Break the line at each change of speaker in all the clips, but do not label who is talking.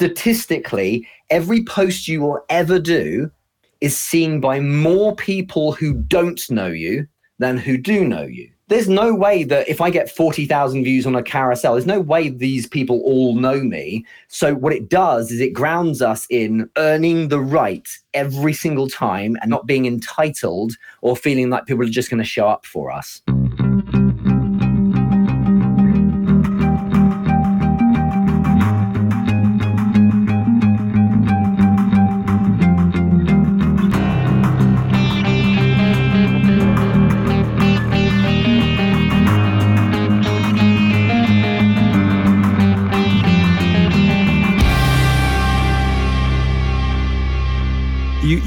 statistically, every post you will ever do is seen by more people who don't know you than who do know you. There's no way that if I get 40,000 views on a carousel, there's no way these people all know me. So, what it does is it grounds us in earning the right every single time and not being entitled or feeling like people are just going to show up for us.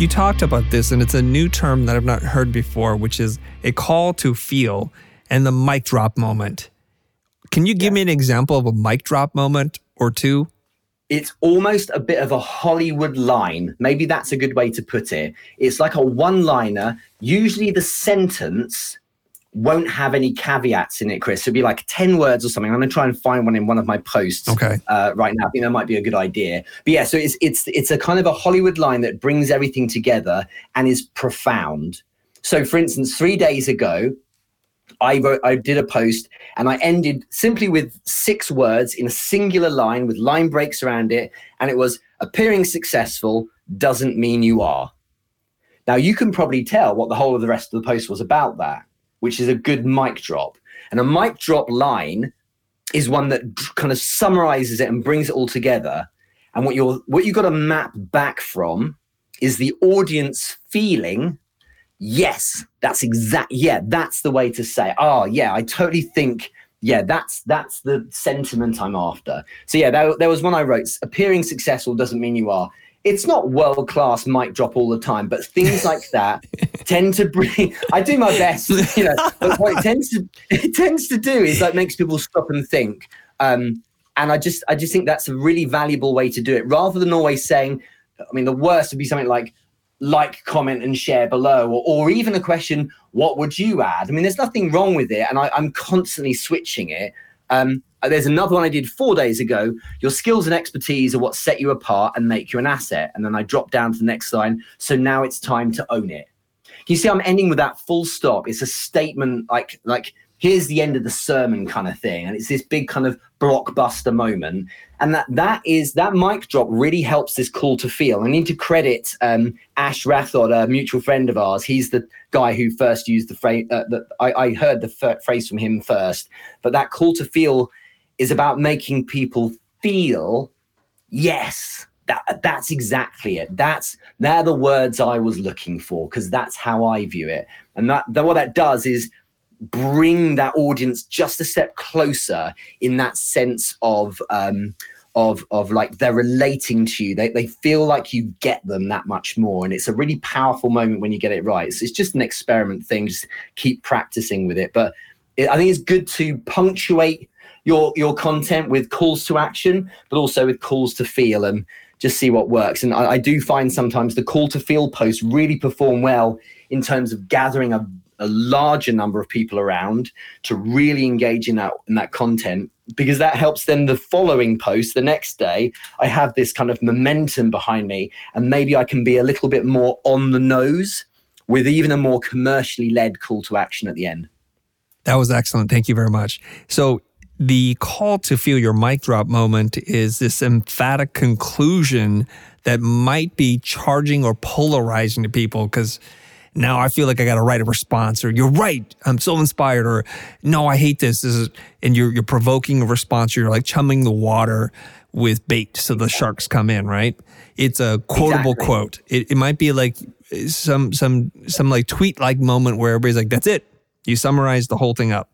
You talked about this, and it's a new term that I've not heard before, which is a call to feel and the mic drop moment. Can you give yeah. me an example of a mic drop moment or two?
It's almost a bit of a Hollywood line. Maybe that's a good way to put it. It's like a one liner. Usually the sentence won't have any caveats in it, Chris. It'll be like 10 words or something. I'm going to try and find one in one of my posts
okay.
uh, right now. I think that might be a good idea. But yeah, so it's, it's, it's a kind of a Hollywood line that brings everything together and is profound. So, for instance, three days ago, I wrote, I did a post and I ended simply with six words in a singular line with line breaks around it. And it was appearing successful doesn't mean you are. Now, you can probably tell what the whole of the rest of the post was about that which is a good mic drop. And a mic drop line is one that kind of summarizes it and brings it all together. And what you're what you've got to map back from is the audience feeling, yes, that's exact yeah, that's the way to say, oh yeah, I totally think yeah, that's that's the sentiment I'm after. So yeah, there, there was one I wrote. Appearing successful doesn't mean you are it's not world class mic drop all the time, but things like that tend to bring. I do my best, you know. But what it tends to it tends to do is like makes people stop and think. Um, and I just I just think that's a really valuable way to do it, rather than always saying. I mean, the worst would be something like like, comment, and share below, or, or even a question, what would you add? I mean, there's nothing wrong with it, and I, I'm constantly switching it. Um, there's another one I did four days ago. Your skills and expertise are what set you apart and make you an asset. And then I drop down to the next line. So now it's time to own it. You see, I'm ending with that full stop. It's a statement like like here's the end of the sermon kind of thing, and it's this big kind of blockbuster moment. And that that is that mic drop really helps this call to feel. I need to credit um, Ash Rathod, a mutual friend of ours. He's the guy who first used the phrase. Uh, I, I, heard the f- phrase from him first. But that call to feel is about making people feel, yes, that that's exactly it. That's they're the words I was looking for because that's how I view it. And that, that what that does is bring that audience just a step closer in that sense of um, of of like they're relating to you. They they feel like you get them that much more, and it's a really powerful moment when you get it right. So it's just an experiment thing. Just keep practicing with it. But it, I think it's good to punctuate your your content with calls to action, but also with calls to feel and just see what works. And I, I do find sometimes the call to feel posts really perform well in terms of gathering a, a larger number of people around to really engage in that in that content because that helps then the following post the next day i have this kind of momentum behind me and maybe i can be a little bit more on the nose with even a more commercially led call to action at the end.
That was excellent. Thank you very much. So the call to feel your mic drop moment is this emphatic conclusion that might be charging or polarizing to people because now I feel like I got to write a response or you're right. I'm so inspired or no, I hate this. This is, and you're, you're provoking a response. You're like chumming the water with bait. So the sharks come in, right? It's a quotable exactly. quote. It, it might be like some, some, some like tweet like moment where everybody's like, that's it. You summarize the whole thing up.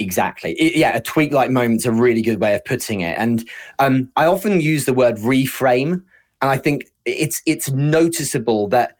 Exactly. It, yeah, a tweet like moment's a really good way of putting it. And um, I often use the word reframe, and I think it's it's noticeable that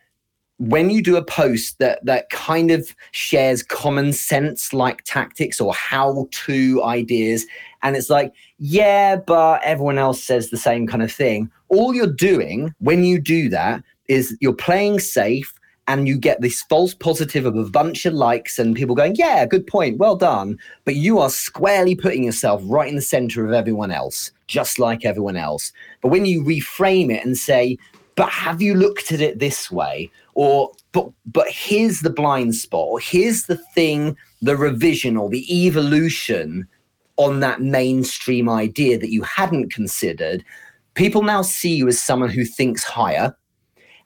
when you do a post that that kind of shares common sense like tactics or how to ideas and it's like yeah but everyone else says the same kind of thing all you're doing when you do that is you're playing safe and you get this false positive of a bunch of likes and people going, Yeah, good point, well done. But you are squarely putting yourself right in the center of everyone else, just like everyone else. But when you reframe it and say, But have you looked at it this way? Or, but, but here's the blind spot, or here's the thing, the revision or the evolution on that mainstream idea that you hadn't considered. People now see you as someone who thinks higher.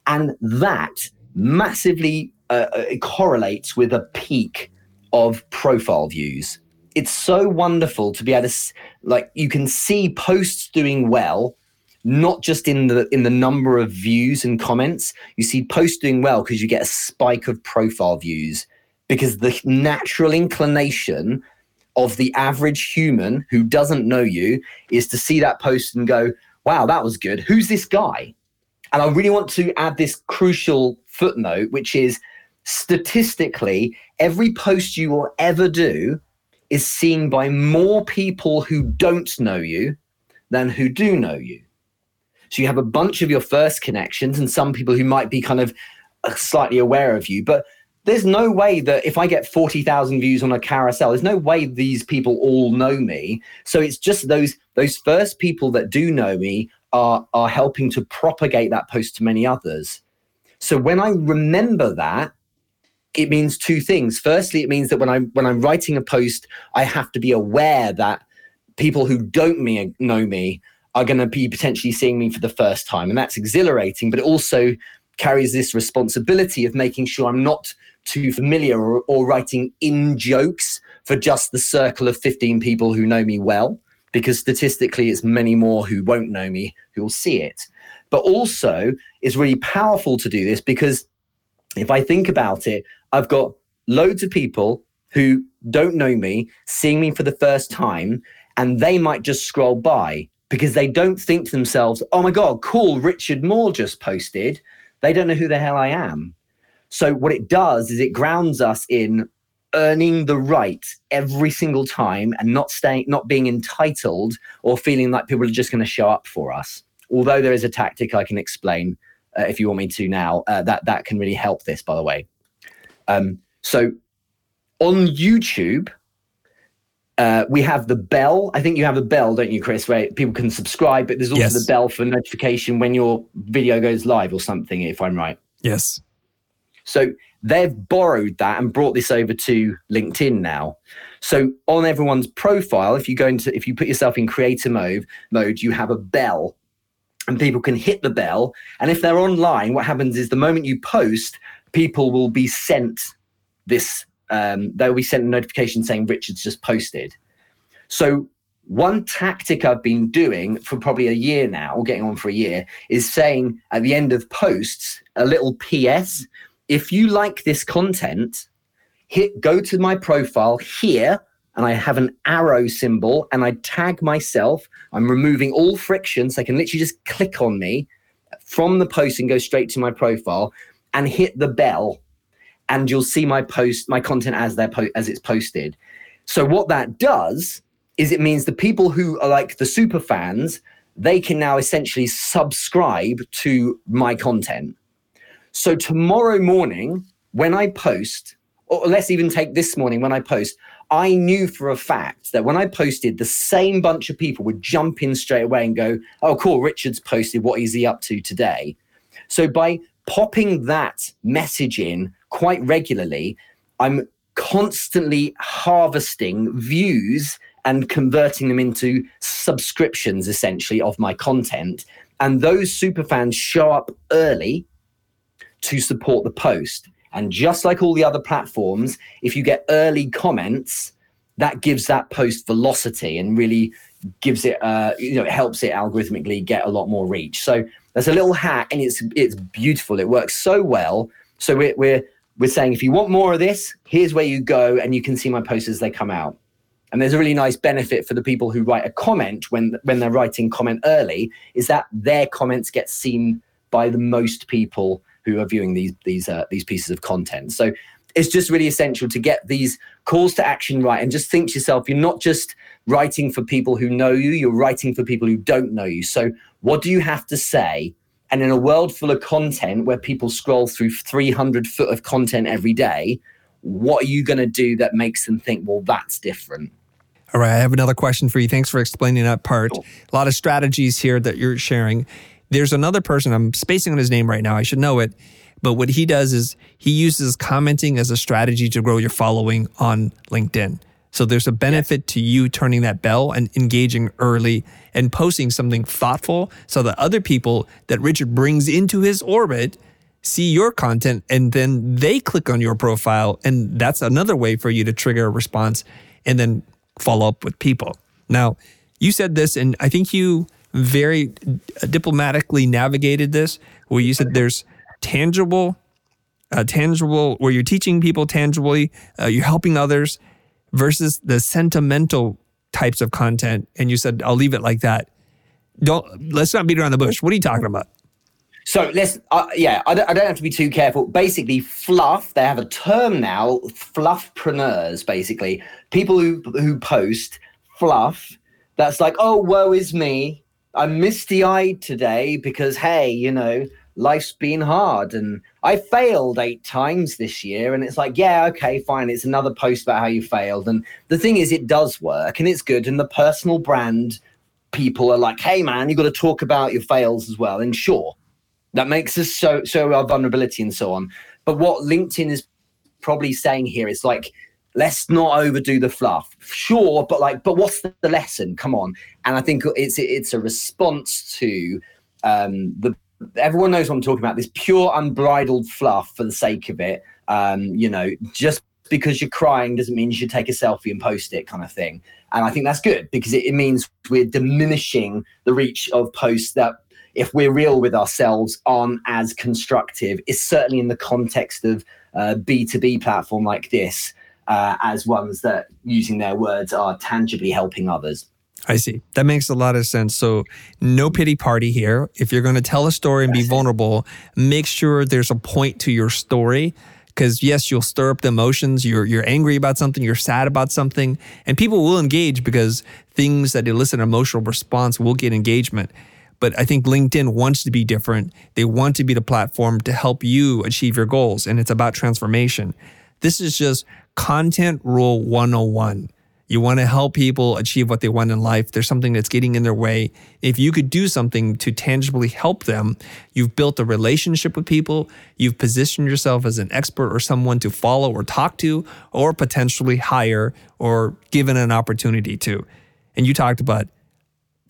And that massively uh, uh correlates with a peak of profile views. It's so wonderful to be able to like you can see posts doing well, not just in the in the number of views and comments. You see posts doing well because you get a spike of profile views because the natural inclination of the average human who doesn't know you is to see that post and go, "Wow, that was good. Who's this guy?" And I really want to add this crucial footnote, which is statistically, every post you will ever do is seen by more people who don't know you than who do know you. So you have a bunch of your first connections and some people who might be kind of uh, slightly aware of you, but there's no way that if I get 40,000 views on a carousel, there's no way these people all know me. So it's just those those first people that do know me are are helping to propagate that post to many others. So when I remember that, it means two things. Firstly, it means that when I'm when I'm writing a post, I have to be aware that people who don't me know me are going to be potentially seeing me for the first time, and that's exhilarating. But it also carries this responsibility of making sure I'm not too familiar or, or writing in jokes for just the circle of 15 people who know me well, because statistically, it's many more who won't know me who will see it. But also, it's really powerful to do this because if I think about it, I've got loads of people who don't know me seeing me for the first time, and they might just scroll by because they don't think to themselves, oh my God, cool, Richard Moore just posted. They don't know who the hell I am. So, what it does is it grounds us in earning the right every single time and not staying not being entitled or feeling like people are just going to show up for us although there is a tactic I can explain uh, if you want me to now, uh, that that can really help this. By the way, um, so on YouTube. Uh, we have the bell. I think you have a bell, don't you, Chris, where people can subscribe, but there's also yes. the bell for notification when your video goes live or something, if I'm right.
Yes.
So they've borrowed that and brought this over to LinkedIn now. So on everyone's profile, if you go into if you put yourself in creator mode mode, you have a bell and people can hit the bell. And if they're online, what happens is the moment you post, people will be sent this, um, they'll be sent a notification saying Richard's just posted. So, one tactic I've been doing for probably a year now, or getting on for a year, is saying at the end of posts a little PS. If you like this content, hit go to my profile here and I have an arrow symbol and I tag myself. I'm removing all friction so I can literally just click on me from the post and go straight to my profile and hit the bell and you'll see my post my content as they're po- as it's posted. So what that does is it means the people who are like the super fans they can now essentially subscribe to my content. So tomorrow morning when I post or let's even take this morning when I post I knew for a fact that when I posted, the same bunch of people would jump in straight away and go, Oh, cool, Richard's posted. What is he up to today? So by popping that message in quite regularly, I'm constantly harvesting views and converting them into subscriptions essentially of my content. And those super fans show up early to support the post. And just like all the other platforms, if you get early comments, that gives that post velocity and really gives it, uh, you know, it helps it algorithmically get a lot more reach. So there's a little hack, and it's it's beautiful. It works so well. So we're we're we're saying if you want more of this, here's where you go, and you can see my posts as they come out. And there's a really nice benefit for the people who write a comment when when they're writing comment early, is that their comments get seen by the most people who are viewing these these uh, these pieces of content. So it's just really essential to get these calls to action right and just think to yourself you're not just writing for people who know you you're writing for people who don't know you so what do you have to say And in a world full of content where people scroll through 300 foot of content every day, what are you going to do that makes them think, well, that's different?
All right, I have another question for you. Thanks for explaining that part. Cool. A lot of strategies here that you're sharing. There's another person, I'm spacing on his name right now. I should know it. But what he does is he uses commenting as a strategy to grow your following on LinkedIn. So there's a benefit yes. to you turning that bell and engaging early and posting something thoughtful so that other people that Richard brings into his orbit see your content and then they click on your profile. And that's another way for you to trigger a response and then follow up with people. Now, you said this, and I think you very diplomatically navigated this, where you said there's tangible, uh, tangible, where you're teaching people tangibly, uh, you're helping others, versus the sentimental types of content. And you said, I'll leave it like that. Don't let's not beat around the bush. What are you talking about?
So let's, uh, yeah, I don't, I don't have to be too careful. Basically, fluff, they have a term now, fluffpreneurs, basically. People who, who post fluff that's like, oh, woe is me. I'm misty eyed today because, hey, you know, life's been hard and I failed eight times this year. And it's like, yeah, okay, fine. It's another post about how you failed. And the thing is, it does work and it's good. And the personal brand people are like, hey, man, you got to talk about your fails as well. And sure, that makes us so so our vulnerability and so on. But what LinkedIn is probably saying here is like, let's not overdo the fluff. Sure, but like, but what's the, lesson? Come on. And I think it's it's a response to um, the everyone knows what I'm talking about. This pure unbridled fluff for the sake of it. Um, you know, just because you're crying doesn't mean you should take a selfie and post it, kind of thing. And I think that's good because it, it means we're diminishing the reach of posts that if we're real with ourselves, aren't as constructive. Is certainly in the context of a B2B platform like this, uh, as ones that using their words are tangibly helping others.
I see. That makes a lot of sense. So, no pity party here. If you're going to tell a story and be vulnerable, make sure there's a point to your story. Because yes, you'll stir up the emotions. You're you're angry about something. You're sad about something, and people will engage because things that elicit an emotional response will get engagement. But I think LinkedIn wants to be different. They want to be the platform to help you achieve your goals, and it's about transformation. This is just content rule 101. You want to help people achieve what they want in life. There's something that's getting in their way. If you could do something to tangibly help them, you've built a relationship with people, you've positioned yourself as an expert or someone to follow or talk to, or potentially hire or given an opportunity to. And you talked about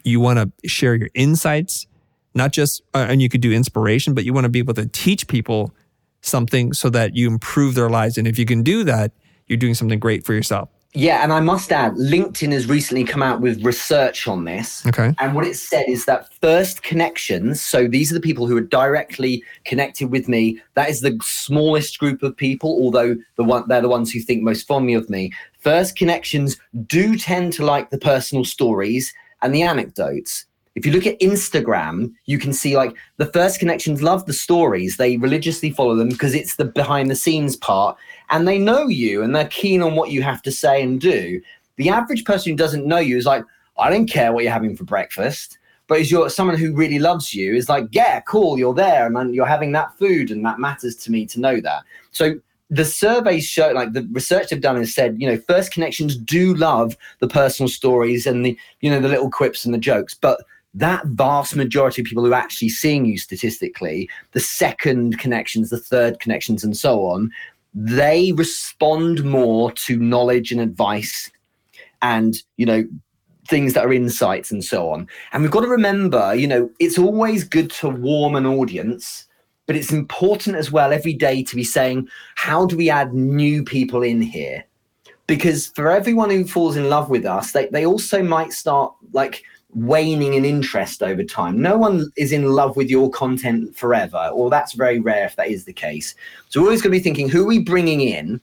you want to share your insights, not just, uh, and you could do inspiration, but you want to be able to teach people something so that you improve their lives. And if you can do that, you're doing something great for yourself.
Yeah, and I must add, LinkedIn has recently come out with research on this.
Okay.
And what it said is that first connections, so these are the people who are directly connected with me. That is the smallest group of people, although the one they're the ones who think most fondly of me. First connections do tend to like the personal stories and the anecdotes. If you look at Instagram, you can see like the first connections love the stories. They religiously follow them because it's the behind the scenes part and they know you and they're keen on what you have to say and do. The average person who doesn't know you is like, I don't care what you're having for breakfast. But as you're someone who really loves you, is like, yeah, cool, you're there and you're having that food and that matters to me to know that. So the surveys show like the research they've done has said you know first connections do love the personal stories and the you know the little quips and the jokes but that vast majority of people who are actually seeing you statistically the second connections the third connections and so on they respond more to knowledge and advice and you know things that are insights and so on and we've got to remember you know it's always good to warm an audience but it's important as well every day to be saying, how do we add new people in here? Because for everyone who falls in love with us, they, they also might start like waning in interest over time. No one is in love with your content forever, or that's very rare if that is the case. So we're always going to be thinking, who are we bringing in?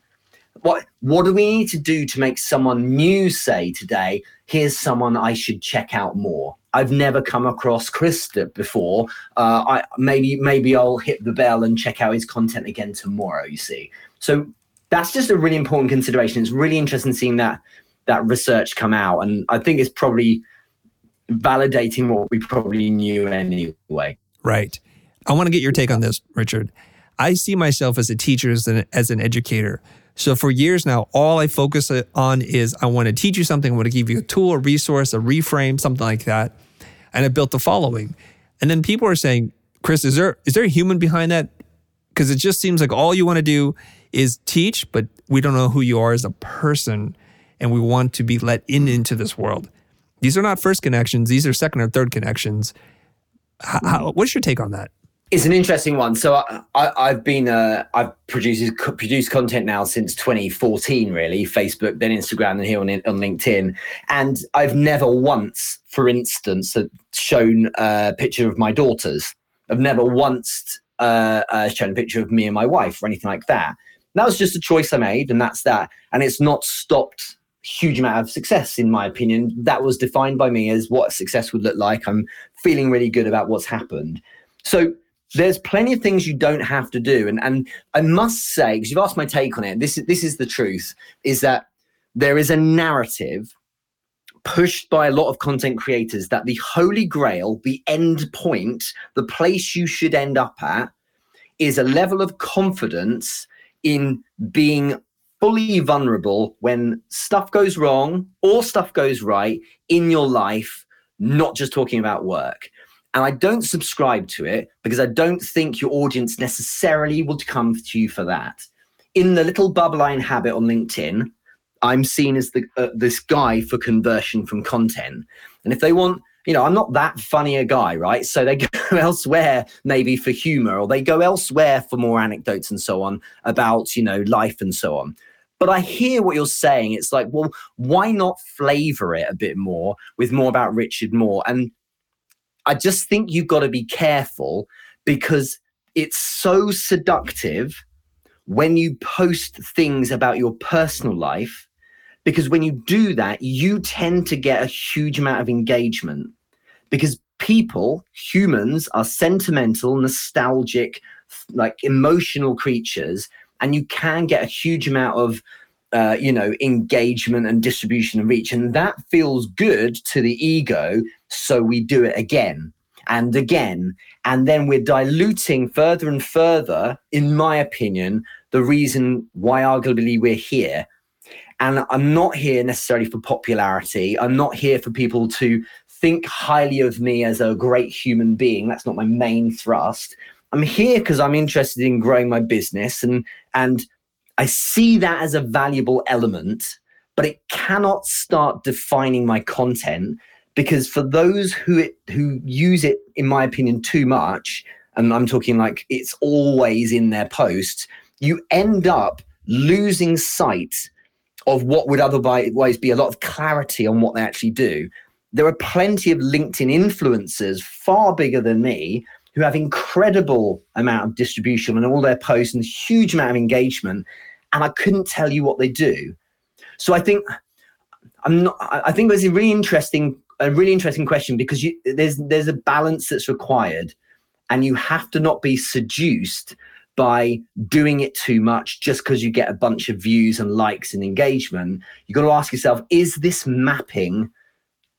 What what do we need to do to make someone new say today, here's someone I should check out more? I've never come across Chris Do before. Uh, I maybe maybe I'll hit the bell and check out his content again tomorrow. You see, so that's just a really important consideration. It's really interesting seeing that that research come out, and I think it's probably validating what we probably knew anyway.
Right. I want to get your take on this, Richard. I see myself as a teacher, as an, as an educator. So for years now, all I focus on is I want to teach you something. I want to give you a tool, a resource, a reframe, something like that. And I built the following. And then people are saying, Chris, is there is there a human behind that? Because it just seems like all you want to do is teach, but we don't know who you are as a person, and we want to be let in into this world. These are not first connections; these are second or third connections. How, how, what's your take on that?
It's an interesting one. So I, have been uh, I've produced produced content now since 2014, really. Facebook, then Instagram, and here on on LinkedIn. And I've never once, for instance, shown a picture of my daughters. I've never once uh, uh, shown a picture of me and my wife or anything like that. That was just a choice I made, and that's that. And it's not stopped huge amount of success, in my opinion. That was defined by me as what success would look like. I'm feeling really good about what's happened. So there's plenty of things you don't have to do. And and I must say, because you've asked my take on it, this is this is the truth, is that there is a narrative pushed by a lot of content creators that the holy grail, the end point, the place you should end up at, is a level of confidence in being fully vulnerable when stuff goes wrong or stuff goes right in your life, not just talking about work. And I don't subscribe to it because I don't think your audience necessarily would come to you for that. In the little bubble I inhabit on LinkedIn, I'm seen as the uh, this guy for conversion from content. And if they want, you know, I'm not that funny a guy, right? So they go elsewhere maybe for humor or they go elsewhere for more anecdotes and so on about, you know, life and so on. But I hear what you're saying. It's like, well, why not flavor it a bit more with more about Richard Moore? And I just think you've got to be careful because it's so seductive when you post things about your personal life. Because when you do that, you tend to get a huge amount of engagement because people, humans, are sentimental, nostalgic, like emotional creatures. And you can get a huge amount of uh, you know, engagement and distribution and reach. And that feels good to the ego. So we do it again and again. And then we're diluting further and further, in my opinion, the reason why arguably we're here. And I'm not here necessarily for popularity. I'm not here for people to think highly of me as a great human being. That's not my main thrust. I'm here because I'm interested in growing my business and and I see that as a valuable element, but it cannot start defining my content because for those who it, who use it, in my opinion, too much, and I'm talking like it's always in their posts, you end up losing sight of what would otherwise be a lot of clarity on what they actually do. There are plenty of LinkedIn influencers far bigger than me who have incredible amount of distribution and all their posts and huge amount of engagement and I couldn't tell you what they do. So I think I'm not. I think there's a really interesting, a really interesting question because you, there's there's a balance that's required, and you have to not be seduced by doing it too much just because you get a bunch of views and likes and engagement. You've got to ask yourself: Is this mapping?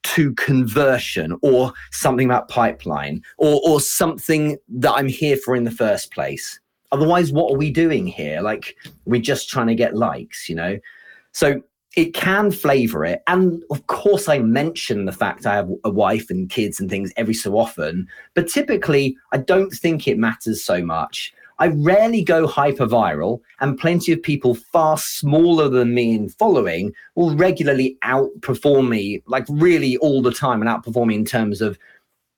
To conversion or something about pipeline or or something that I'm here for in the first place. Otherwise, what are we doing here? Like, we're just trying to get likes, you know? So it can flavor it. And of course, I mention the fact I have a wife and kids and things every so often, but typically, I don't think it matters so much. I rarely go hyper viral, and plenty of people far smaller than me in following will regularly outperform me, like really all the time, and outperform me in terms of,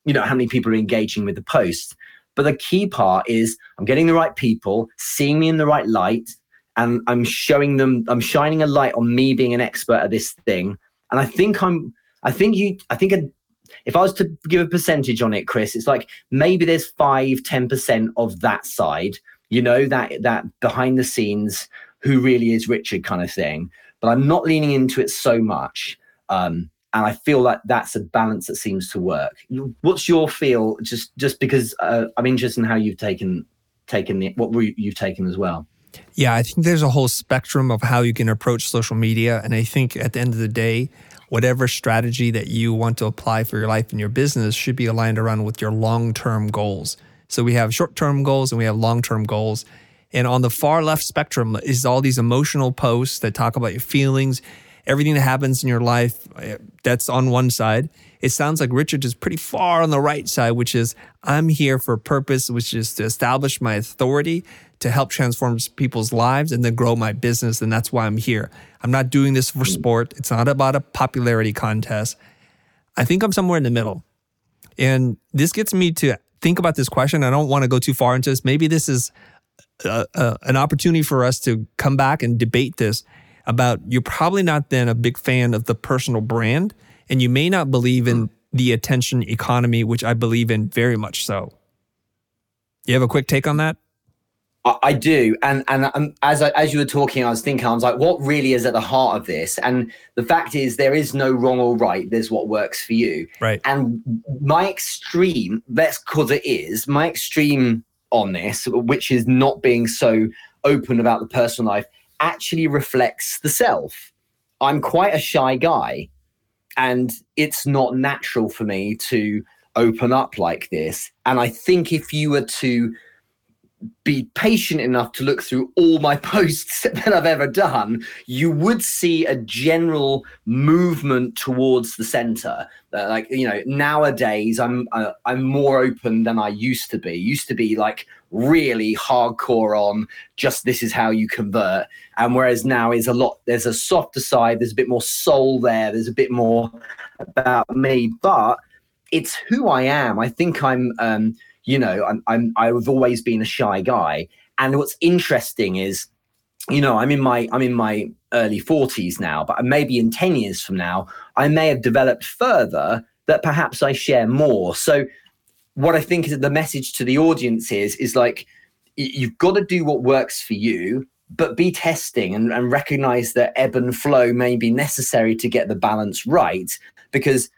you know, how many people are engaging with the post. But the key part is I'm getting the right people, seeing me in the right light, and I'm showing them, I'm shining a light on me being an expert at this thing. And I think I'm, I think you, I think a, if I was to give a percentage on it, Chris, it's like maybe there's five, 10% of that side, you know, that, that behind the scenes, who really is Richard kind of thing. But I'm not leaning into it so much. Um, and I feel like that's a balance that seems to work. What's your feel? Just just because uh, I'm interested in how you've taken taken the, what route you've taken as well.
Yeah, I think there's a whole spectrum of how you can approach social media, and I think at the end of the day, whatever strategy that you want to apply for your life and your business should be aligned around with your long term goals. So we have short term goals and we have long term goals. And on the far left spectrum is all these emotional posts that talk about your feelings, everything that happens in your life. That's on one side. It sounds like Richard is pretty far on the right side, which is I'm here for a purpose, which is to establish my authority to help transform people's lives and then grow my business. And that's why I'm here. I'm not doing this for hmm. sport. It's not about a popularity contest. I think I'm somewhere in the middle. And this gets me to think about this question. I don't want to go too far into this. Maybe this is a, a, an opportunity for us to come back and debate this about you're probably not then a big fan of the personal brand and you may not believe in the attention economy, which I believe in very much so. You have a quick take on that?
I do, and and um, as I, as you were talking, I was thinking, I was like, what really is at the heart of this? And the fact is, there is no wrong or right. There's what works for you.
Right.
And my extreme, that's because it is my extreme on this, which is not being so open about the personal life, actually reflects the self. I'm quite a shy guy, and it's not natural for me to open up like this. And I think if you were to be patient enough to look through all my posts that I've ever done, you would see a general movement towards the center. Uh, like you know, nowadays I'm uh, I'm more open than I used to be. Used to be like really hardcore on just this is how you convert, and whereas now is a lot. There's a softer side. There's a bit more soul there. There's a bit more about me, but it's who I am. I think I'm. Um, you know, I'm, I'm I've always been a shy guy. And what's interesting is, you know, I'm in my I'm in my early 40s now, but maybe in 10 years from now, I may have developed further that perhaps I share more. So what I think is the message to the audience is is like you've got to do what works for you but be testing and, and recognize that ebb and flow may be necessary to get the balance right because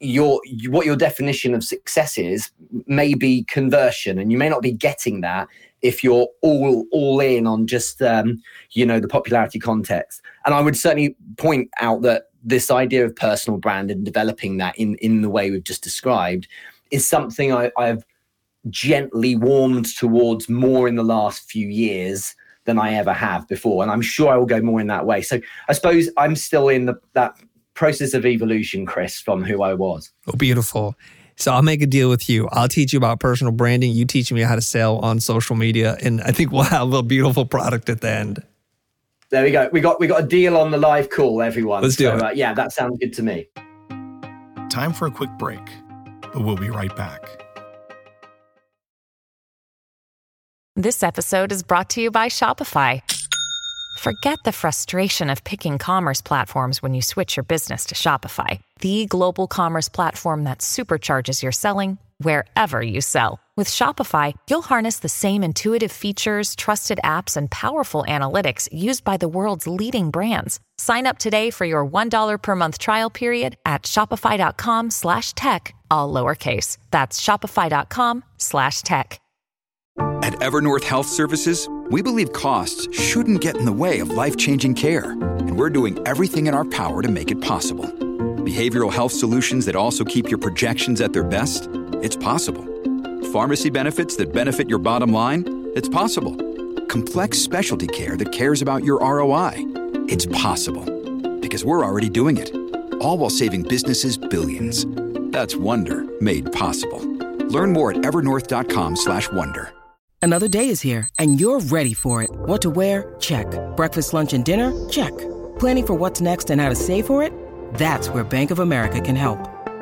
your what your definition of success is may be conversion and you may not be getting that if you're all all in on just um, you know the popularity context. And i would certainly point out that this idea of personal brand and developing that in in the way we've just described is something I, i've gently warmed towards more in the last few years than i ever have before and i'm sure i will go more in that way so i suppose i'm still in the that process of evolution, Chris, from who I was.
Oh, beautiful. So I'll make a deal with you. I'll teach you about personal branding. You teach me how to sell on social media, and I think we'll have a beautiful product at the end.
There we go. We got we got a deal on the live call, everyone.
Let's do so, it. Uh,
yeah, that sounds good to me.
Time for a quick break, but we'll be right back.
This episode is brought to you by Shopify. Forget the frustration of picking commerce platforms when you switch your business to Shopify, the global commerce platform that supercharges your selling wherever you sell. With Shopify, you'll harness the same intuitive features, trusted apps, and powerful analytics used by the world's leading brands. Sign up today for your $1 per month trial period at shopify.com slash tech, all lowercase. That's shopify.com slash tech.
At Evernorth Health Services, we believe costs shouldn't get in the way of life-changing care, and we're doing everything in our power to make it possible. Behavioral health solutions that also keep your projections at their best? It's possible. Pharmacy benefits that benefit your bottom line? It's possible. Complex specialty care that cares about your ROI? It's possible. Because we're already doing it. All while saving businesses billions. That's Wonder made possible. Learn more at evernorth.com/wonder.
Another day is here, and you're ready for it. What to wear? Check. Breakfast, lunch, and dinner? Check. Planning for what's next and how to save for it? That's where Bank of America can help.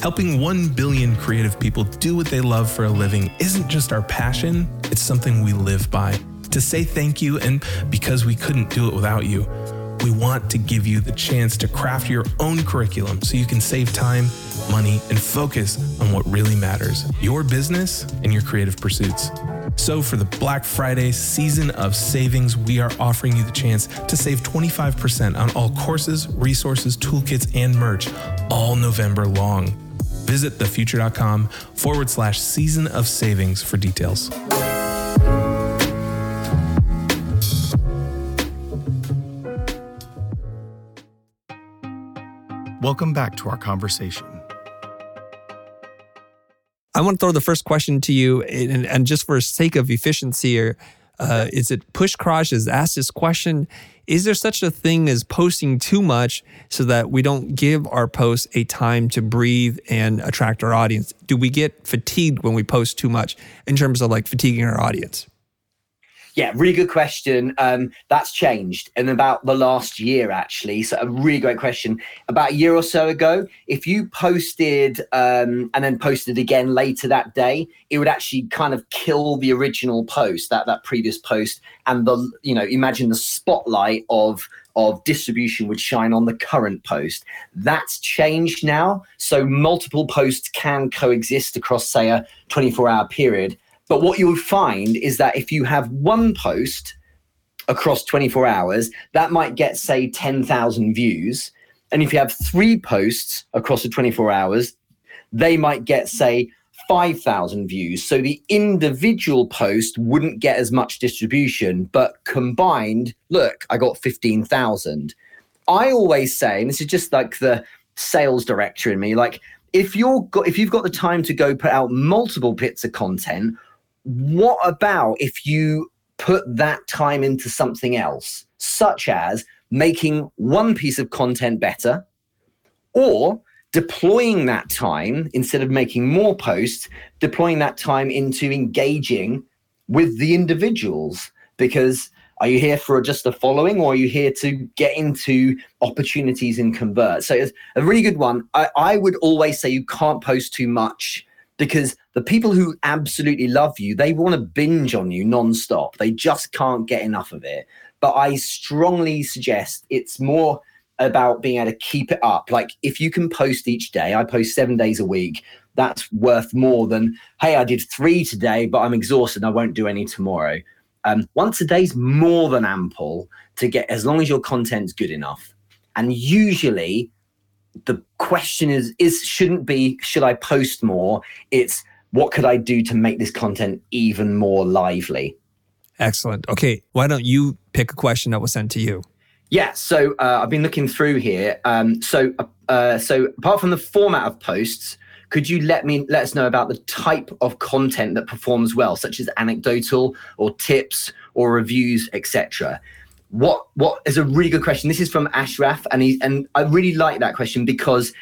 Helping 1 billion creative people do what they love for a living isn't just our passion, it's something we live by. To say thank you, and because we couldn't do it without you, we want to give you the chance to craft your own curriculum so you can save time, money, and focus on what really matters your business and your creative pursuits. So, for the Black Friday season of savings, we are offering you the chance to save 25% on all courses, resources, toolkits, and merch all November long. Visit thefutur.com forward slash season of savings for details.
Welcome back to our conversation.
I want to throw the first question to you, and, and just for sake of efficiency, or uh, is it Push Crush has asked this question? Is there such a thing as posting too much so that we don't give our posts a time to breathe and attract our audience? Do we get fatigued when we post too much in terms of like fatiguing our audience?
Yeah, really good question. Um, that's changed in about the last year, actually. So, a really great question. About a year or so ago, if you posted um, and then posted again later that day, it would actually kind of kill the original post, that that previous post, and the you know imagine the spotlight of of distribution would shine on the current post. That's changed now. So multiple posts can coexist across, say, a 24 hour period. But what you'll find is that if you have one post across 24 hours, that might get, say, 10,000 views. And if you have three posts across the 24 hours, they might get, say, 5,000 views. So the individual post wouldn't get as much distribution, but combined, look, I got 15,000. I always say, and this is just like the sales director in me, like if you're if you've got the time to go put out multiple bits of content, what about if you put that time into something else, such as making one piece of content better or deploying that time instead of making more posts, deploying that time into engaging with the individuals? Because are you here for just a following or are you here to get into opportunities and convert? So it's a really good one. I, I would always say you can't post too much because the people who absolutely love you, they want to binge on you nonstop. They just can't get enough of it. But I strongly suggest it's more about being able to keep it up. Like if you can post each day, I post seven days a week. That's worth more than, hey, I did three today, but I'm exhausted. I won't do any tomorrow. Um, once a day is more than ample to get, as long as your content's good enough. And usually the question is is shouldn't be should I post more? It's what could I do to make this content even more lively?
Excellent. Okay, why don't you pick a question that was sent to you?
Yeah, so uh, I've been looking through here. Um, so, uh, so apart from the format of posts, could you let me let us know about the type of content that performs well, such as anecdotal or tips or reviews, etc what what is a really good question. This is from Ashraf, and he and I really like that question because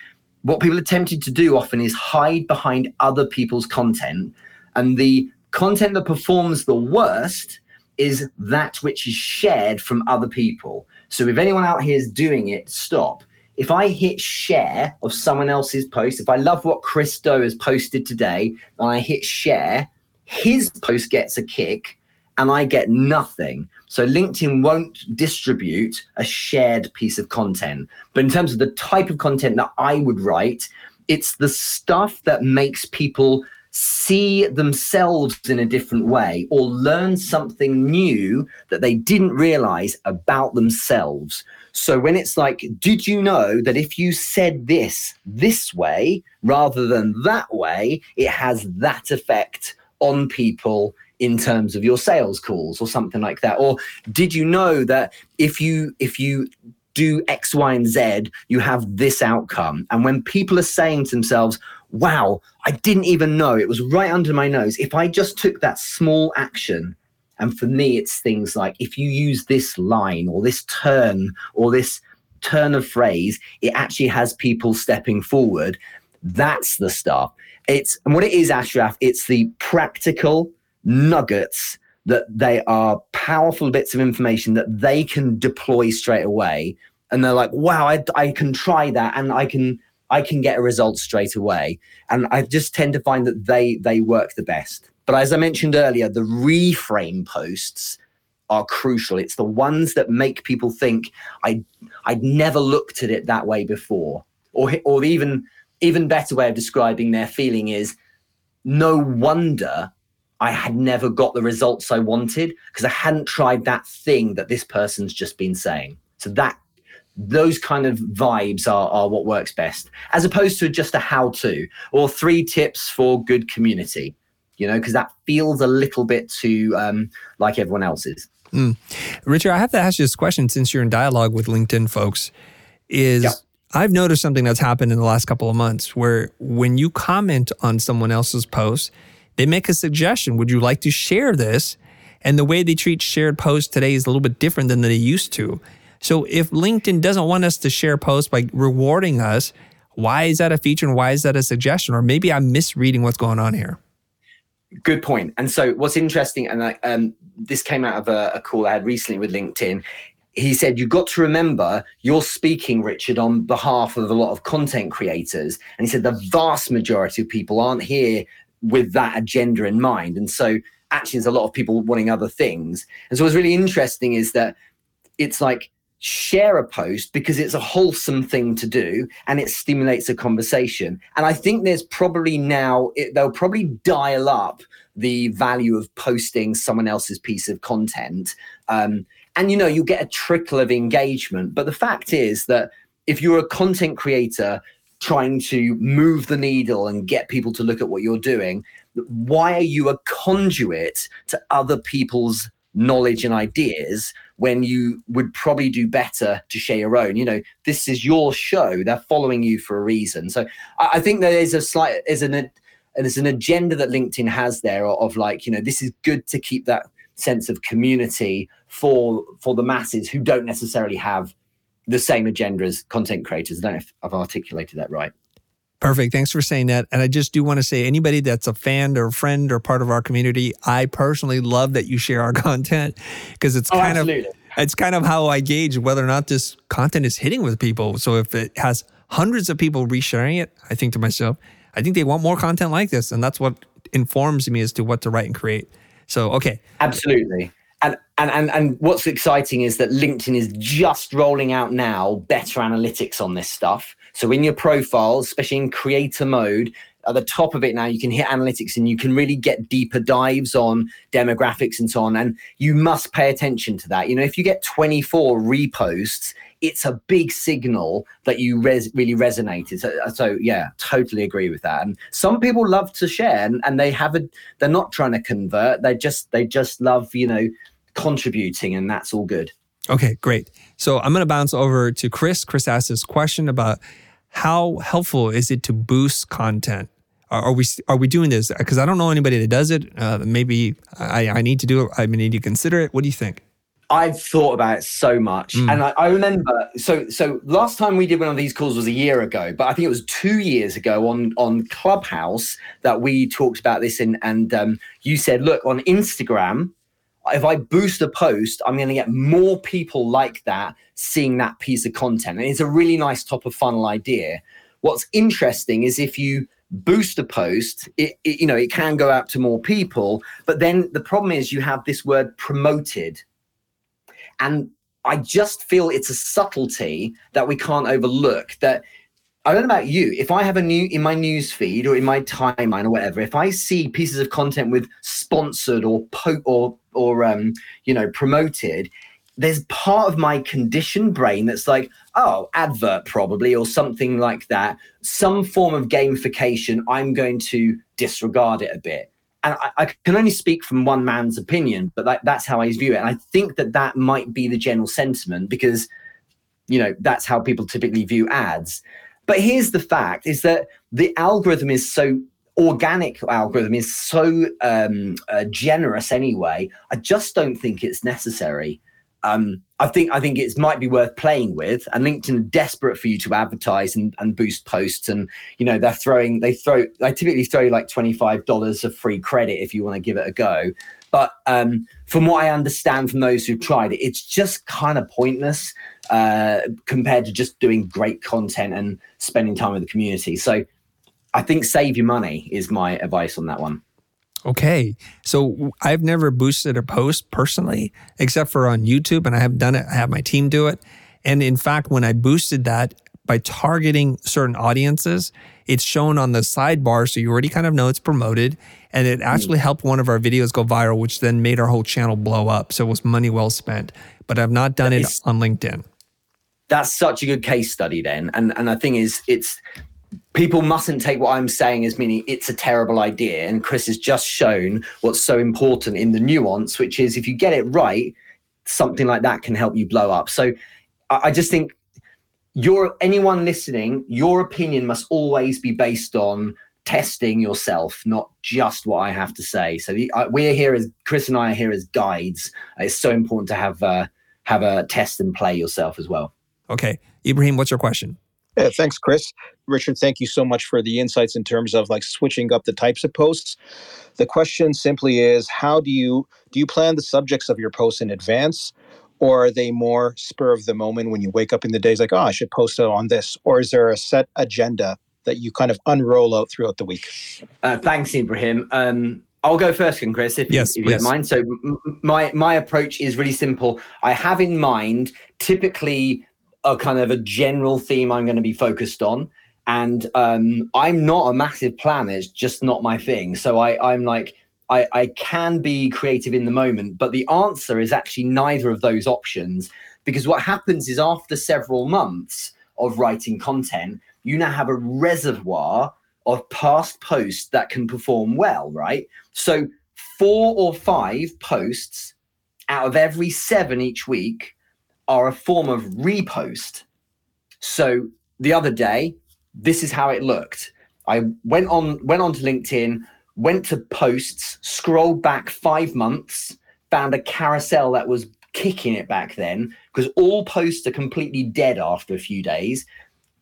what people are tempted to do often is hide behind other people's content, and the content that performs the worst is that which is shared from other people. So if anyone out here is doing it, stop. If I hit share of someone else's post, if I love what Chris Do has posted today, and I hit share, his post gets a kick and I get nothing. So LinkedIn won't distribute a shared piece of content. But in terms of the type of content that I would write, it's the stuff that makes people see themselves in a different way or learn something new that they didn't realize about themselves. So when it's like, did you know that if you said this this way rather than that way, it has that effect on people in terms of your sales calls or something like that? Or did you know that if you if you do x y and z you have this outcome? And when people are saying to themselves wow i didn't even know it was right under my nose. If i just took that small action and for me it's things like if you use this line or this turn or this turn of phrase it actually has people stepping forward. That's the stuff. It's and what it is ashraf it's the practical nuggets that they are powerful bits of information that they can deploy straight away. And they're like wow I, I can try that and i can i can get a result straight away. And i just tend to find that they they work the best. But as i mentioned earlier the reframe posts are crucial. It's the ones that make people think i i'd never looked at it that way before. Or or even even better way of describing their feeling is no wonder I had never got the results I wanted because I hadn't tried that thing that this person's just been saying. So that those kind of vibes are, are what works best, as opposed to just a how to or three tips for good community, you know, because that feels a little bit too um, like everyone else's.
Mm. Richard, I have to ask you this question since you're in dialogue with LinkedIn folks. Is yeah. I've noticed something that's happened in the last couple of months where when you comment on someone else's post, they make a suggestion. Would you like to share this? And the way they treat shared posts today is a little bit different than they used to. So if LinkedIn doesn't want us to share posts by rewarding us, why is that a feature and why is that a suggestion? Or maybe I'm misreading what's going on here.
Good point. And so what's interesting, and um, this came out of a, a call I had recently with LinkedIn, he said you've got to remember you're speaking richard on behalf of a lot of content creators and he said the vast majority of people aren't here with that agenda in mind. And so actually there's a lot of people wanting other things. And so what's really interesting is that it's like share a post because it's a wholesome thing to do and it stimulates a conversation. And i think there's probably now it, they'll probably dial up the value of posting someone else's piece of content. Um, and you know you get a trickle of engagement. But the fact is that if you're a content creator trying to move the needle and get people to look at what you're doing why are you a conduit to other people's knowledge and ideas when you would probably do better to share your own? You know this is your show. They're following you for a reason. So i, think there is a slight is an there's an agenda that linkedin has there of like you know this is good to keep that sense of community for for the masses who don't necessarily have the same agenda as content creators. I don't know if I've articulated that right.
Perfect. Thanks for saying that. And I just do want to say anybody that's a fan or a friend or part of our community, I personally love that you share our content because it's oh, kind absolutely. of it's kind of how I gauge whether or not this content is hitting with people. So if it has hundreds of people resharing it, I think to myself, I think they want more content like this. And that's what informs me as to what to write and create. So, okay.
Absolutely. And, and, and, what's exciting is that LinkedIn is just rolling out now better analytics on this stuff. So in your profiles, especially in creator mode, at the top of it now, you can hit analytics and you can really get deeper dives on demographics and so on. And you must pay attention to that. You know, if you get 24 reposts, it's a big signal that you res- really resonated. So, uh, so, yeah, totally agree with that. And some people love to share, and, and they have a. They're not trying to convert. They just they just love you know contributing, and that's all good.
Okay, great. So I'm going to bounce over to Chris. Chris asked this question about how helpful is it to boost content? Are, are we are we doing this? Because I don't know anybody that does it. Uh, maybe I, I need to do it. I need to consider it. What do you think?
I've thought about it so much, mm. and I, I, remember. So, so last time we did one of these calls was a year ago, but I think it was two years ago on on Clubhouse that we talked about this. And and um, you said, look, on Instagram, if I boost a post, I'm going to get more people like that seeing that piece of content, and it's a really nice top of funnel idea. What's interesting is if you boost a post, it, it you know it can go out to more people, but then the problem is you have this word promoted and I just feel it's a subtlety that we can't overlook. That I don't know about you. If I have a new in my news feed or in my timeline or whatever, if I see pieces of content with sponsored or po- or or um, you know promoted, there's part of my conditioned brain that's like, oh, advert probably or something like that. Some form of gamification. I'm going to disregard it a bit and I, I, can only speak from one man's opinion, but that, that's how I view it. And I think that that might be the general sentiment because, you know, that's how people typically view ads. But here's the fact: is that the algorithm is so organic algorithm is so um, uh, generous anyway. I just don't think it's necessary um, I think I think it might be worth playing with. And LinkedIn are desperate for you to advertise and, and boost posts. And you know they're throwing they throw they typically throw like twenty five dollars of free credit if you want to give it a go. But um, from what I understand from those who've tried it, it's just kind of pointless uh, compared to just doing great content and spending time with the community. So I think save your money is my advice on that one.
Okay. So I've never boosted a post personally, except for on YouTube, and I have done it. I have my team do it. And in fact, when I boosted that, by targeting certain audiences. It's shown on the sidebar, so you already kind of know it's promoted. And it hmm. actually helped one of our videos go viral, which then made our whole channel blow up. So it was money well spent. But I've not done it on LinkedIn.
That's such a good case study then. And and the thing is it's people mustn't take what I'm saying as meaning it's a terrible idea. And Chris has just shown what's so important in the nuance, which is if you get it right, something like that can help you blow up. So I, just think your anyone listening, your opinion must always be based on testing yourself, not just what I have to say. So the, we're here as Chris and I are here as guides. It's so important to have uh, have a test and play yourself as well.
Okay, Ibrahim, what's your question?
Yeah, thanks, Chris. Richard, thank you so much for the insights in terms of like switching up the types of posts. The question simply is how do you do you plan the subjects of your posts in advance or are they more spur of the moment when you wake up in the days like, oh, I should post on this? Or is there a set agenda that you kind of unroll out throughout the week?
Uh, thanks, Ibrahim. Um, I'll go first, and Chris, if,
yes,
if you don't mind. So m- my my approach is really simple. I have in mind typically a kind of a general theme I'm going to be focused on. And um, I'm not a massive planner; it's just not my thing. So I, I'm like, I, I can be creative in the moment, but the answer is actually neither of those options. Because what happens is after several months of writing content, you now have a reservoir of past posts that can perform well, right? So four or five posts out of every seven each week are a form of repost. So the other day, this is how it looked. I went on went onto LinkedIn, went to posts, scrolled back five months, found a carousel that was kicking it back then because all posts are completely dead after a few days.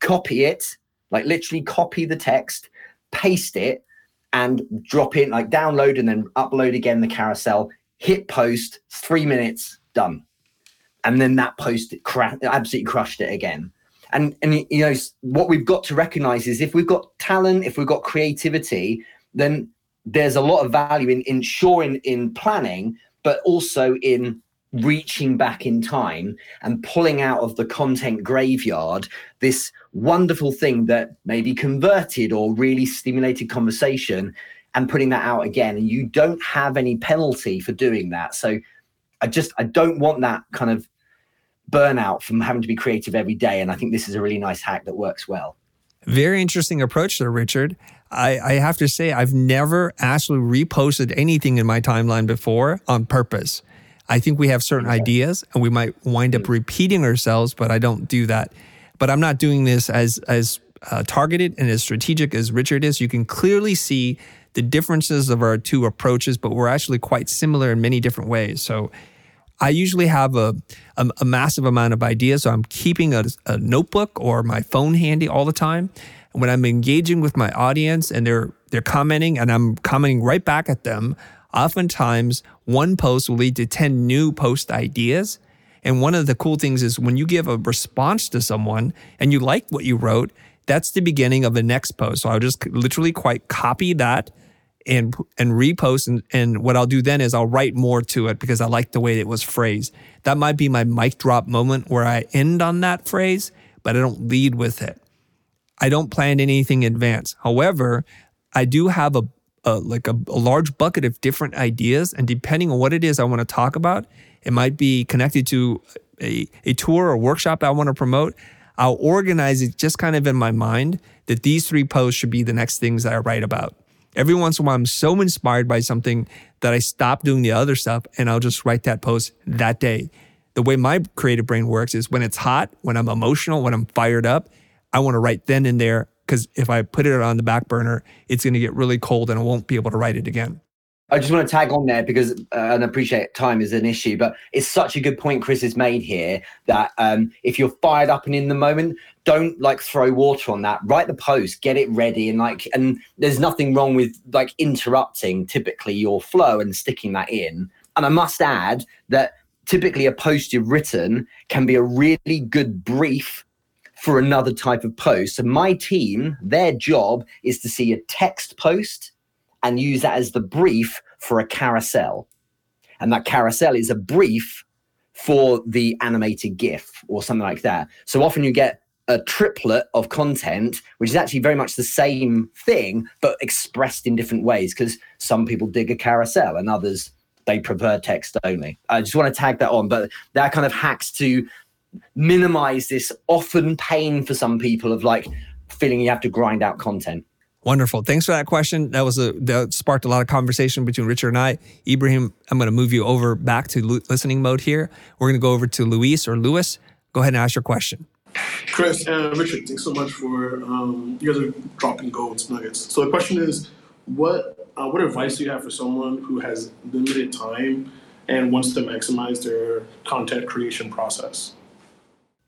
Copy it, like literally copy the text, paste it, and drop it, like download and then upload again the carousel. Hit post, three minutes, done and then that post cra- absolutely crushed it again. And and you know what we've got to recognize is if we've got talent, if we've got creativity, then there's a lot of value in ensuring in planning, but also in reaching back in time and pulling out of the content graveyard this wonderful thing that maybe converted or really stimulated conversation and putting that out again and you don't have any penalty for doing that so i just i don't want that kind of burnout from having to be creative every day. And I think this is a really nice hack that works well.
Very interesting approach there, Richard. I, I have to say, I've never actually reposted anything in my timeline before on purpose. I think we have certain ideas and we might wind up mm. repeating ourselves, but I don't do that. But I'm not doing this as as uh, targeted and as strategic as Richard is. You can clearly see the differences of our two approaches, but we're actually quite similar in many different ways. So I usually have a, a, a, massive amount of ideas. So I'm keeping a, a notebook or my phone handy all the time. And when I'm engaging with my audience and they're they're commenting and I'm commenting right back at them, oftentimes one post will lead to 10 new post ideas. And one of the cool things is when you give a response to someone and you like what you wrote, that's the beginning of the next post. So I'll just literally quite copy that and and repost and, and what I'll do then is I'll write more to it because I like the way it was phrased. That might be my mic drop moment where I end on that phrase, but I don't lead with it. I don't plan anything in advance. However, I do have a, a like a, a large bucket of different ideas, and depending on what it is I want to talk about, it might be connected to a, a tour or workshop I want to promote. I'll organize it just kind of in my mind that these three posts should be the next things that I write about. Every once in a while, I'm so inspired by something that I stop doing the other stuff and I'll just write that post that day. The way my creative brain works is when it's hot, when I'm emotional, when I'm fired up, I want to write then and there because if I put it on the back burner, it's going to get really cold and I won't be able to write it again.
I just want to tag on there because uh, and appreciate time is an issue, but it's such a good point Chris has made here that um, if you're fired up and in the moment, don't like throw water on that. Write the post, get it ready, and like, and there's nothing wrong with like interrupting typically your flow and sticking that in. And I must add that typically a post you've written can be a really good brief for another type of post. So my team, their job is to see a text post and use that as the brief for a carousel. And that carousel is a brief for the animated GIF or something like that. So often you get a triplet of content, which is actually very much the same thing, but expressed in different ways. Because some people dig a carousel and others they prefer text only. I just want to tag that on, but that kind of hacks to minimize this often pain for some people of like feeling you have to grind out content.
Wonderful. Thanks for that question. That was a that sparked a lot of conversation between Richard and I. Ibrahim, I'm going to move you over back to listening mode here. We're going to go over to Luis or Lewis. Go ahead and ask your question.
Chris and Richard, thanks so much for um, you guys are dropping gold nuggets. So the question is, what uh, what advice do you have for someone who has limited time and wants to maximize their content creation process?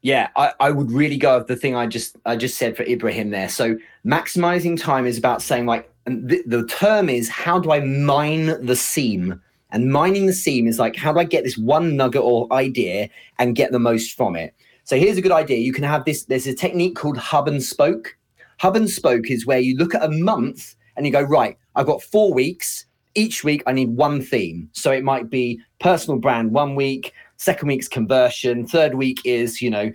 Yeah, I, I would really go of the thing I just I just said for Ibrahim there. So maximizing time is about saying like the, the term is how do I mine the seam? And mining the seam is like how do I get this one nugget or idea and get the most from it? So here's a good idea. You can have this. There's a technique called hub and spoke. Hub and spoke is where you look at a month and you go right. I've got four weeks. Each week I need one theme. So it might be personal brand one week, Second week's conversion. Third week is, you know,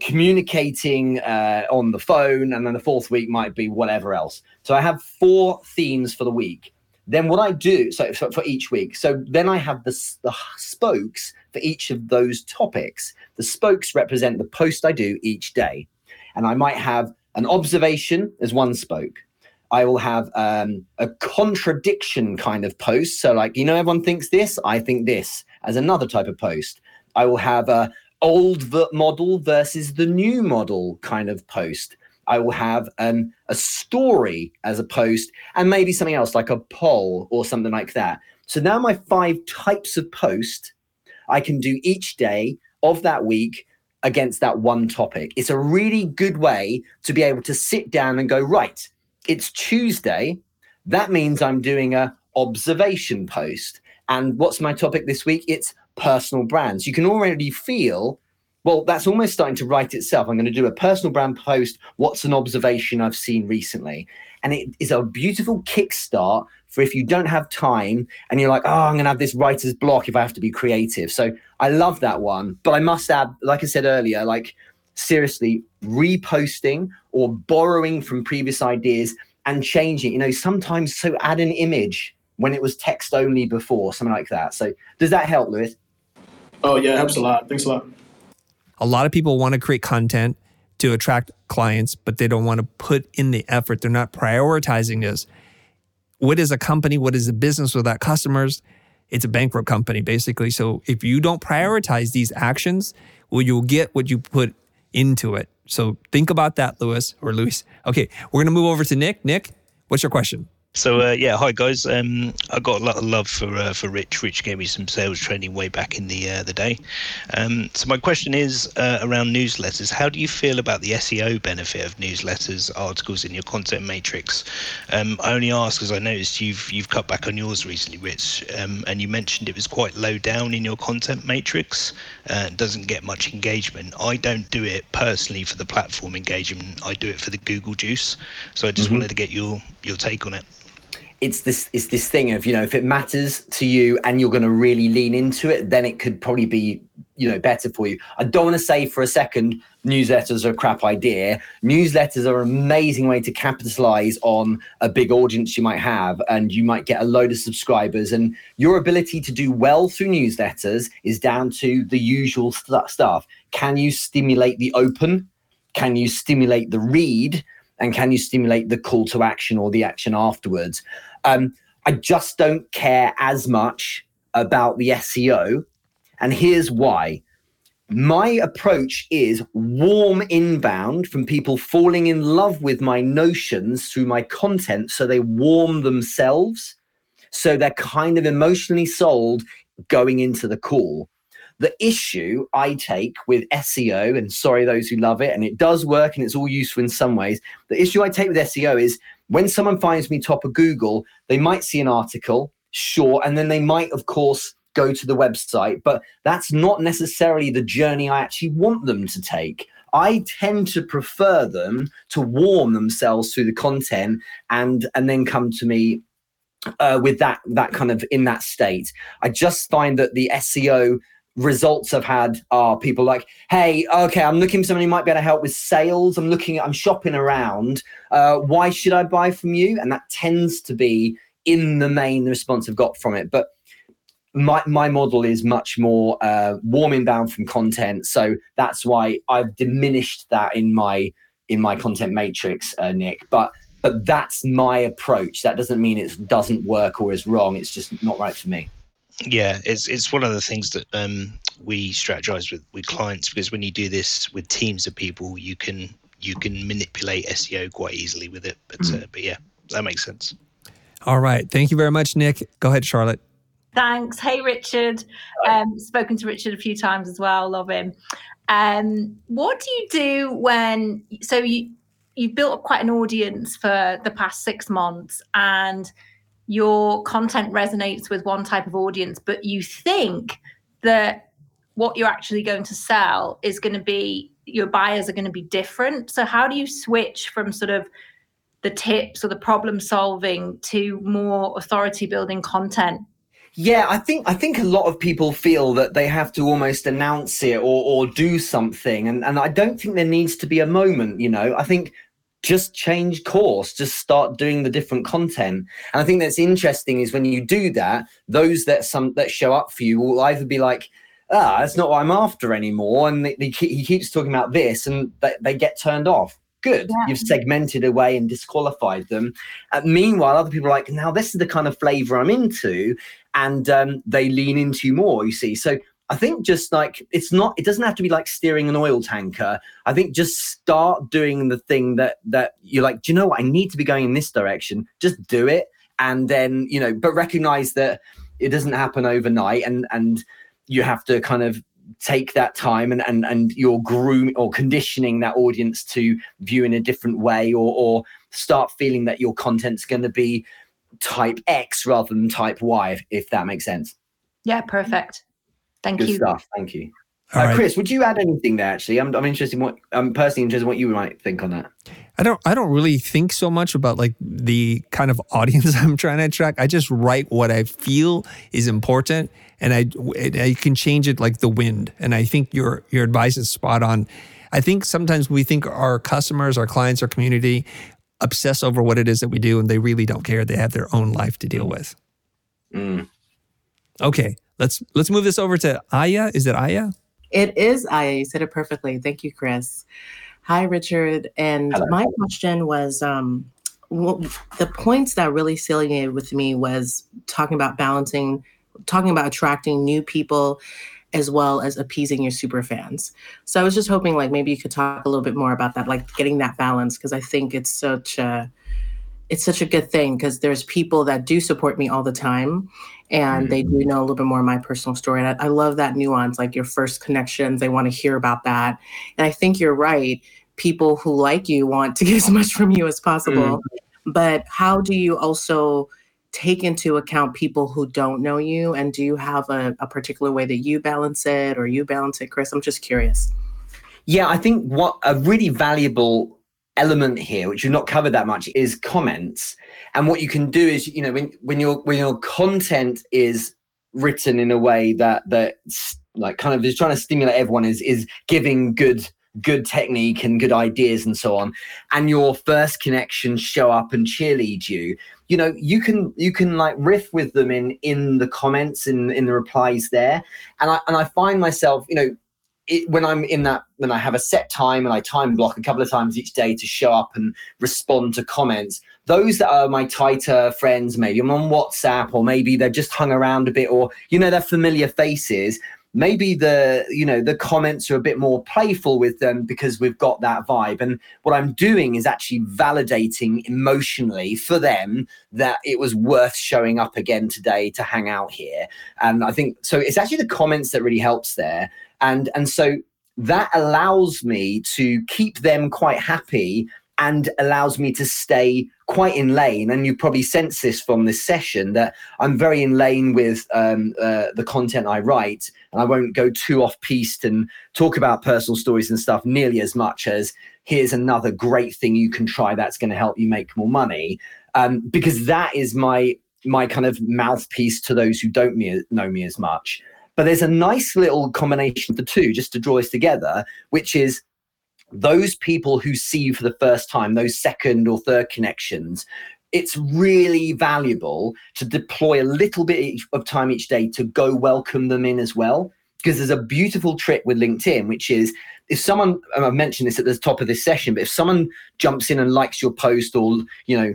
communicating uh, on the phone. And then the fourth week might be whatever else. So I have four themes for the week. Then what I do, so for, each week, so then I have the, the spokes for each of those topics. The spokes represent the post I do each day. And I might have an observation as one spoke. I will have um, a contradiction kind of post. So, like, you know, everyone thinks this, I think this as another type of post. I will have a old model versus the new model kind of post. I will have um, a story as a post and maybe something else like a poll or something like that. So now my five types of post I can do each day of that week against that one topic. It's a really good way to be able to sit down and go, right, it's Tuesday. That means I'm doing a observation post. And what's my topic this week? It's personal brands. You can already feel, well, that's almost starting to write itself. I'm going to do a personal brand post. What's an observation I've seen recently? And it is a beautiful kickstart for if you don't have time and you're like, oh, I'm going to have this writer's block if I have to be creative. So I love that one. But I must add, like I said earlier, like seriously, reposting or borrowing from previous ideas and changing. You know, sometimes so add an image when it was text only before, something like that. So does that help, Lewis?
Oh yeah, it helps a lot. Thanks a lot.
A lot of people want to create content to attract clients, but they don't want to put in the effort. They're not prioritizing this. What is a company? What is a business without customers? It's a bankrupt company, basically. So if you don't prioritize these actions, well, you'll get what you put into it. So think about that, Lewis or Luis. Okay, we're going to move over to Nick. Nick, what's your question?
So uh, yeah, hi guys. Um, I got a lot of love for uh, for Rich. Rich gave me some sales training way back in the uh, the day. Um, so my question is uh, around newsletters. How do you feel about the SEO benefit of newsletters, articles in your content matrix? Um, I only ask because I noticed you've you've cut back on yours recently, Rich, um, and you mentioned it was quite low down in your content matrix. Uh, doesn't get much engagement. I don't do it personally for the platform engagement. I do it for the Google juice. So I just mm-hmm. wanted to get your your take on it
it's this it's this thing of you know if it matters to you and you're going to really lean into it then it could probably be you know better for you. I don't want to say for a second newsletters are a crap idea. Newsletters are an amazing way to capitalize on a big audience you might have and you might get a load of subscribers and your ability to do well through newsletters is down to the usual st- stuff. Can you stimulate the open? Can you stimulate the read? And can you stimulate the call to action or the action afterwards um, i just don't care as much about the seo and here's why my approach is warm inbound from people falling in love with my notions through my content so they warm themselves so they're kind of emotionally sold going into the call the issue I take with SEO, and sorry, those who love it, and it does work and it's all useful in some ways. The issue I take with SEO is when someone finds me top of Google, they might see an article, sure, and then they might, of course, go to the website, but that's not necessarily the journey I actually want them to take. I tend to prefer them to warm themselves through the content and and then come to me uh, with that that kind of in that state. I just find that the SEO results I've had are people like, hey, okay, I'm looking for somebody who might be able to help with sales. I'm looking, I'm shopping around. Uh, why should I buy from you? And that tends to be in the main the response I've got from it. But my my model is much more uh, warm inbound from content, so that's why I've diminished that in my in my content matrix, uh, Nick. But but that's my approach. That doesn't mean it doesn't work or is wrong. It's just not right for me.
Yeah, it's it's one of the things that um, we strategize with with clients because when you do this with teams of people, you can you can manipulate SEO quite easily with it. But mm. uh, but yeah, that makes sense.
All right, thank you very much, Nick. Go ahead, Charlotte.
Thanks. Hey, Richard. Um, spoken to Richard a few times as well. Love him. Um, what do you do when? So you you've built up quite an audience for the past six months, and your content resonates with one type of audience, but you think that what you're actually going to sell is going to be your buyers are going to be different. So how do you switch from sort of the tips or the problem solving to more authority building content
yeah, I think I think a lot of people feel that they have to almost announce it or or do something, and and I don't think there needs to be a moment. You know, I think just change course, just start doing the different content. And I think that's interesting is when you do that, those that some that show up for you will either be like, ah, that's not what I'm after anymore, and they, they, he keeps talking about this, and they, they get turned off good. Yeah. You've segmented away and disqualified them. Uh, meanwhile, other people are like, now this is the kind of flavor I'm into and um, they lean into more. You see, so I think just like it's not, it doesn't have to be like steering an oil tanker. I think just start doing the thing that that you're like, do you know what? I need to be going in this direction. Just do it, and then you know, but recognize that it doesn't happen overnight, and and you have to kind of take that time and and and you're grooming or conditioning that audience to view in a different way or or start feeling that your content's going to be type X rather than type Y, if, if that makes sense.
Yeah, perfect. Thank
Good
you.
stuff. Thank you. Uh, right. Chris, would you add anything there? Actually, I'm, I'm interested in what I'm personally interested in what you might think on that.
I don't I don't really think so much about like the kind of audience I'm trying to attract. I just write what I feel is important, and I I can change it like the wind. And I think your your advice is spot on. I think sometimes we think our customers, our clients, our community obsess over what it is that we do and they really don't care. They have their own life to deal with. Mm. Okay, let's let's move this over to Aya. Is it Aya?
It is Aya. You said it perfectly. Thank you, Chris. Hi, Richard. And Hello. my question was um, well, the points that really saliented with me was talking about balancing, talking about attracting new people as well as appeasing your super fans. So I was just hoping like maybe you could talk a little bit more about that, like getting that balance, because I think it's such a it's such a good thing because there's people that do support me all the time and mm-hmm. they do know a little bit more of my personal story. And I, I love that nuance, like your first connections, they want to hear about that. And I think you're right. People who like you want to get as much from you as possible. Mm-hmm. But how do you also take into account people who don't know you? And do you have a, a particular way that you balance it or you balance it, Chris? I'm just curious.
Yeah, I think what a really valuable element here, which you've not covered that much, is comments. And what you can do is, you know, when when your when your content is written in a way that that like kind of is trying to stimulate everyone is is giving good good technique and good ideas and so on and your first connections show up and cheerlead you you know you can you can like riff with them in in the comments in in the replies there and i and i find myself you know it, when i'm in that when i have a set time and i time block a couple of times each day to show up and respond to comments those that are my tighter friends maybe i'm on whatsapp or maybe they're just hung around a bit or you know they're familiar faces maybe the you know the comments are a bit more playful with them because we've got that vibe. And what i'm doing is actually validating emotionally for them that it was worth showing up again today to hang out here. And i think so it's actually the comments that really helps there and and so that allows me to keep them quite happy and allows me to stay quite in lane. And you probably sense this from this session that I'm very in lane with um, uh, the content I write, and I won't go too off piste and talk about personal stories and stuff nearly as much as here's another great thing you can try that's going to help you make more money. Um, because that is my my kind of mouthpiece to those who don't me, know me as much. But there's a nice little combination of the two just to draw us together, which is those people who see you for the first time, those second or third connections, it's really valuable to deploy a little bit of time each day to go welcome them in as well. Because there's a beautiful trick with LinkedIn, which is if someone, I've mentioned this at the top of this session, but if someone jumps in and likes your post or, you know,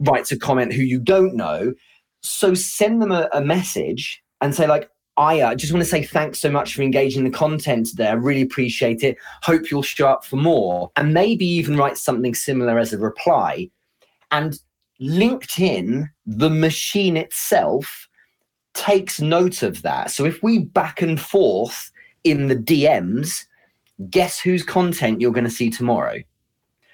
writes a comment who you don't know, so send them a, a message and say, like, I uh, just want to say thanks so much for engaging the content today. I really appreciate it. Hope you'll show up for more. And maybe even write something similar as a reply. And LinkedIn, the machine itself, takes note of that. So if we back and forth in the DMs, guess whose content you're going to see tomorrow?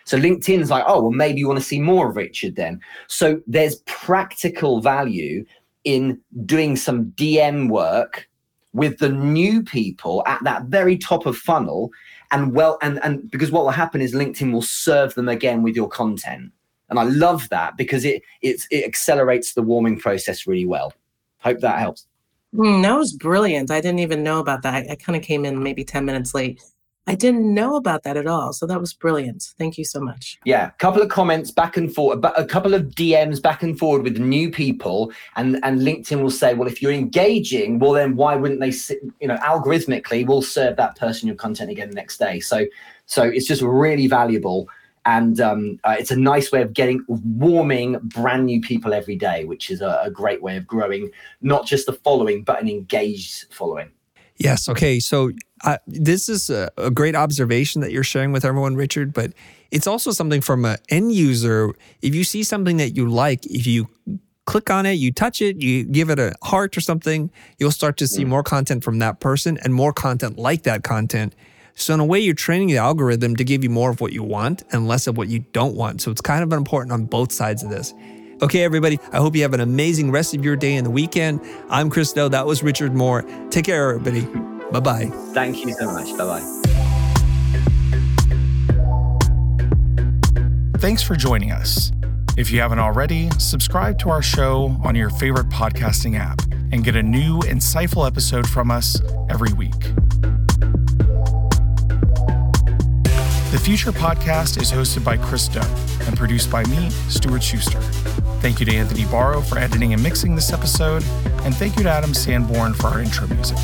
So LinkedIn's like, oh, well, maybe you want to see more of Richard then. So there's practical value in doing some DM work with the new people at that very top of funnel. And well, and, and because what will happen is LinkedIn will serve them again with your content. And I love that because it it, it accelerates the warming process really well. Hope that helps.
Mm, that was brilliant. I didn't even know about that. I, I kind of came in maybe 10 minutes late. I didn't know about that at all. So that was brilliant. Thank you so much.
Yeah, a couple of comments back and forth, a couple of DMs back and forward with new people, and and LinkedIn will say, well, if you're engaging, well, then why wouldn't they, you know, algorithmically, will serve that person your content again the next day. So so it's just really valuable and um, uh, it's a nice way of getting warming brand new people every day which is a, a great way of growing not just the following but an engaged following
yes okay so uh, this is a, a, great observation that you're sharing with everyone richard but it's also something from an end user if you see something that you like if you click on it you touch it you give it a heart or something you'll start to see mm. more content from that person and more content like that content so in a way, you're training the algorithm to give you more of what you want and less of what you don't want. So it's kind of important on both sides of this. Okay, everybody, I hope you have an amazing rest of your day and the weekend. I'm Chris Do. That was Richard Moore. Take care, everybody. Bye bye.
Thank you so much. Bye bye.
Thanks for joining us. If you haven't already, subscribe to our show on your favorite podcasting app and get a new, insightful episode from us every week. The Futur Podcast is hosted by Chris Do and produced by me, Stuart Schuster. Thank you to Anthony Barrow for editing and mixing this episode, and thank you to Adam Sanborn for our intro music.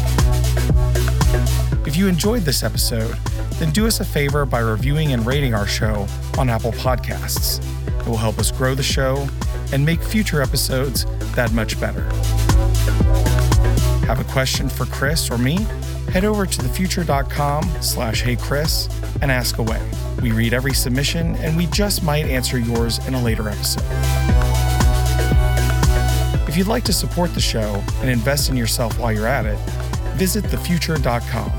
If you enjoyed this episode, then do us a favor by reviewing and rating our show on Apple Podcasts. It will help us grow the show and make future episodes that much better. Have a question for Chris or me? Head over to thefutur.com slash hey chris and ask away. We read every submission and we just might answer yours in a later episode. If you'd like to support the show and invest in yourself while you're at it, visit thefutur.com.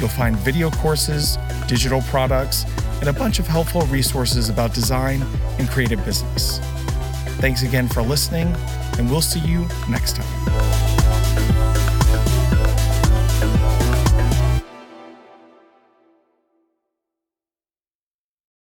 You'll find video courses, digital products, and a bunch of helpful resources about design and creative business. Thanks again for listening, and we'll see you next time.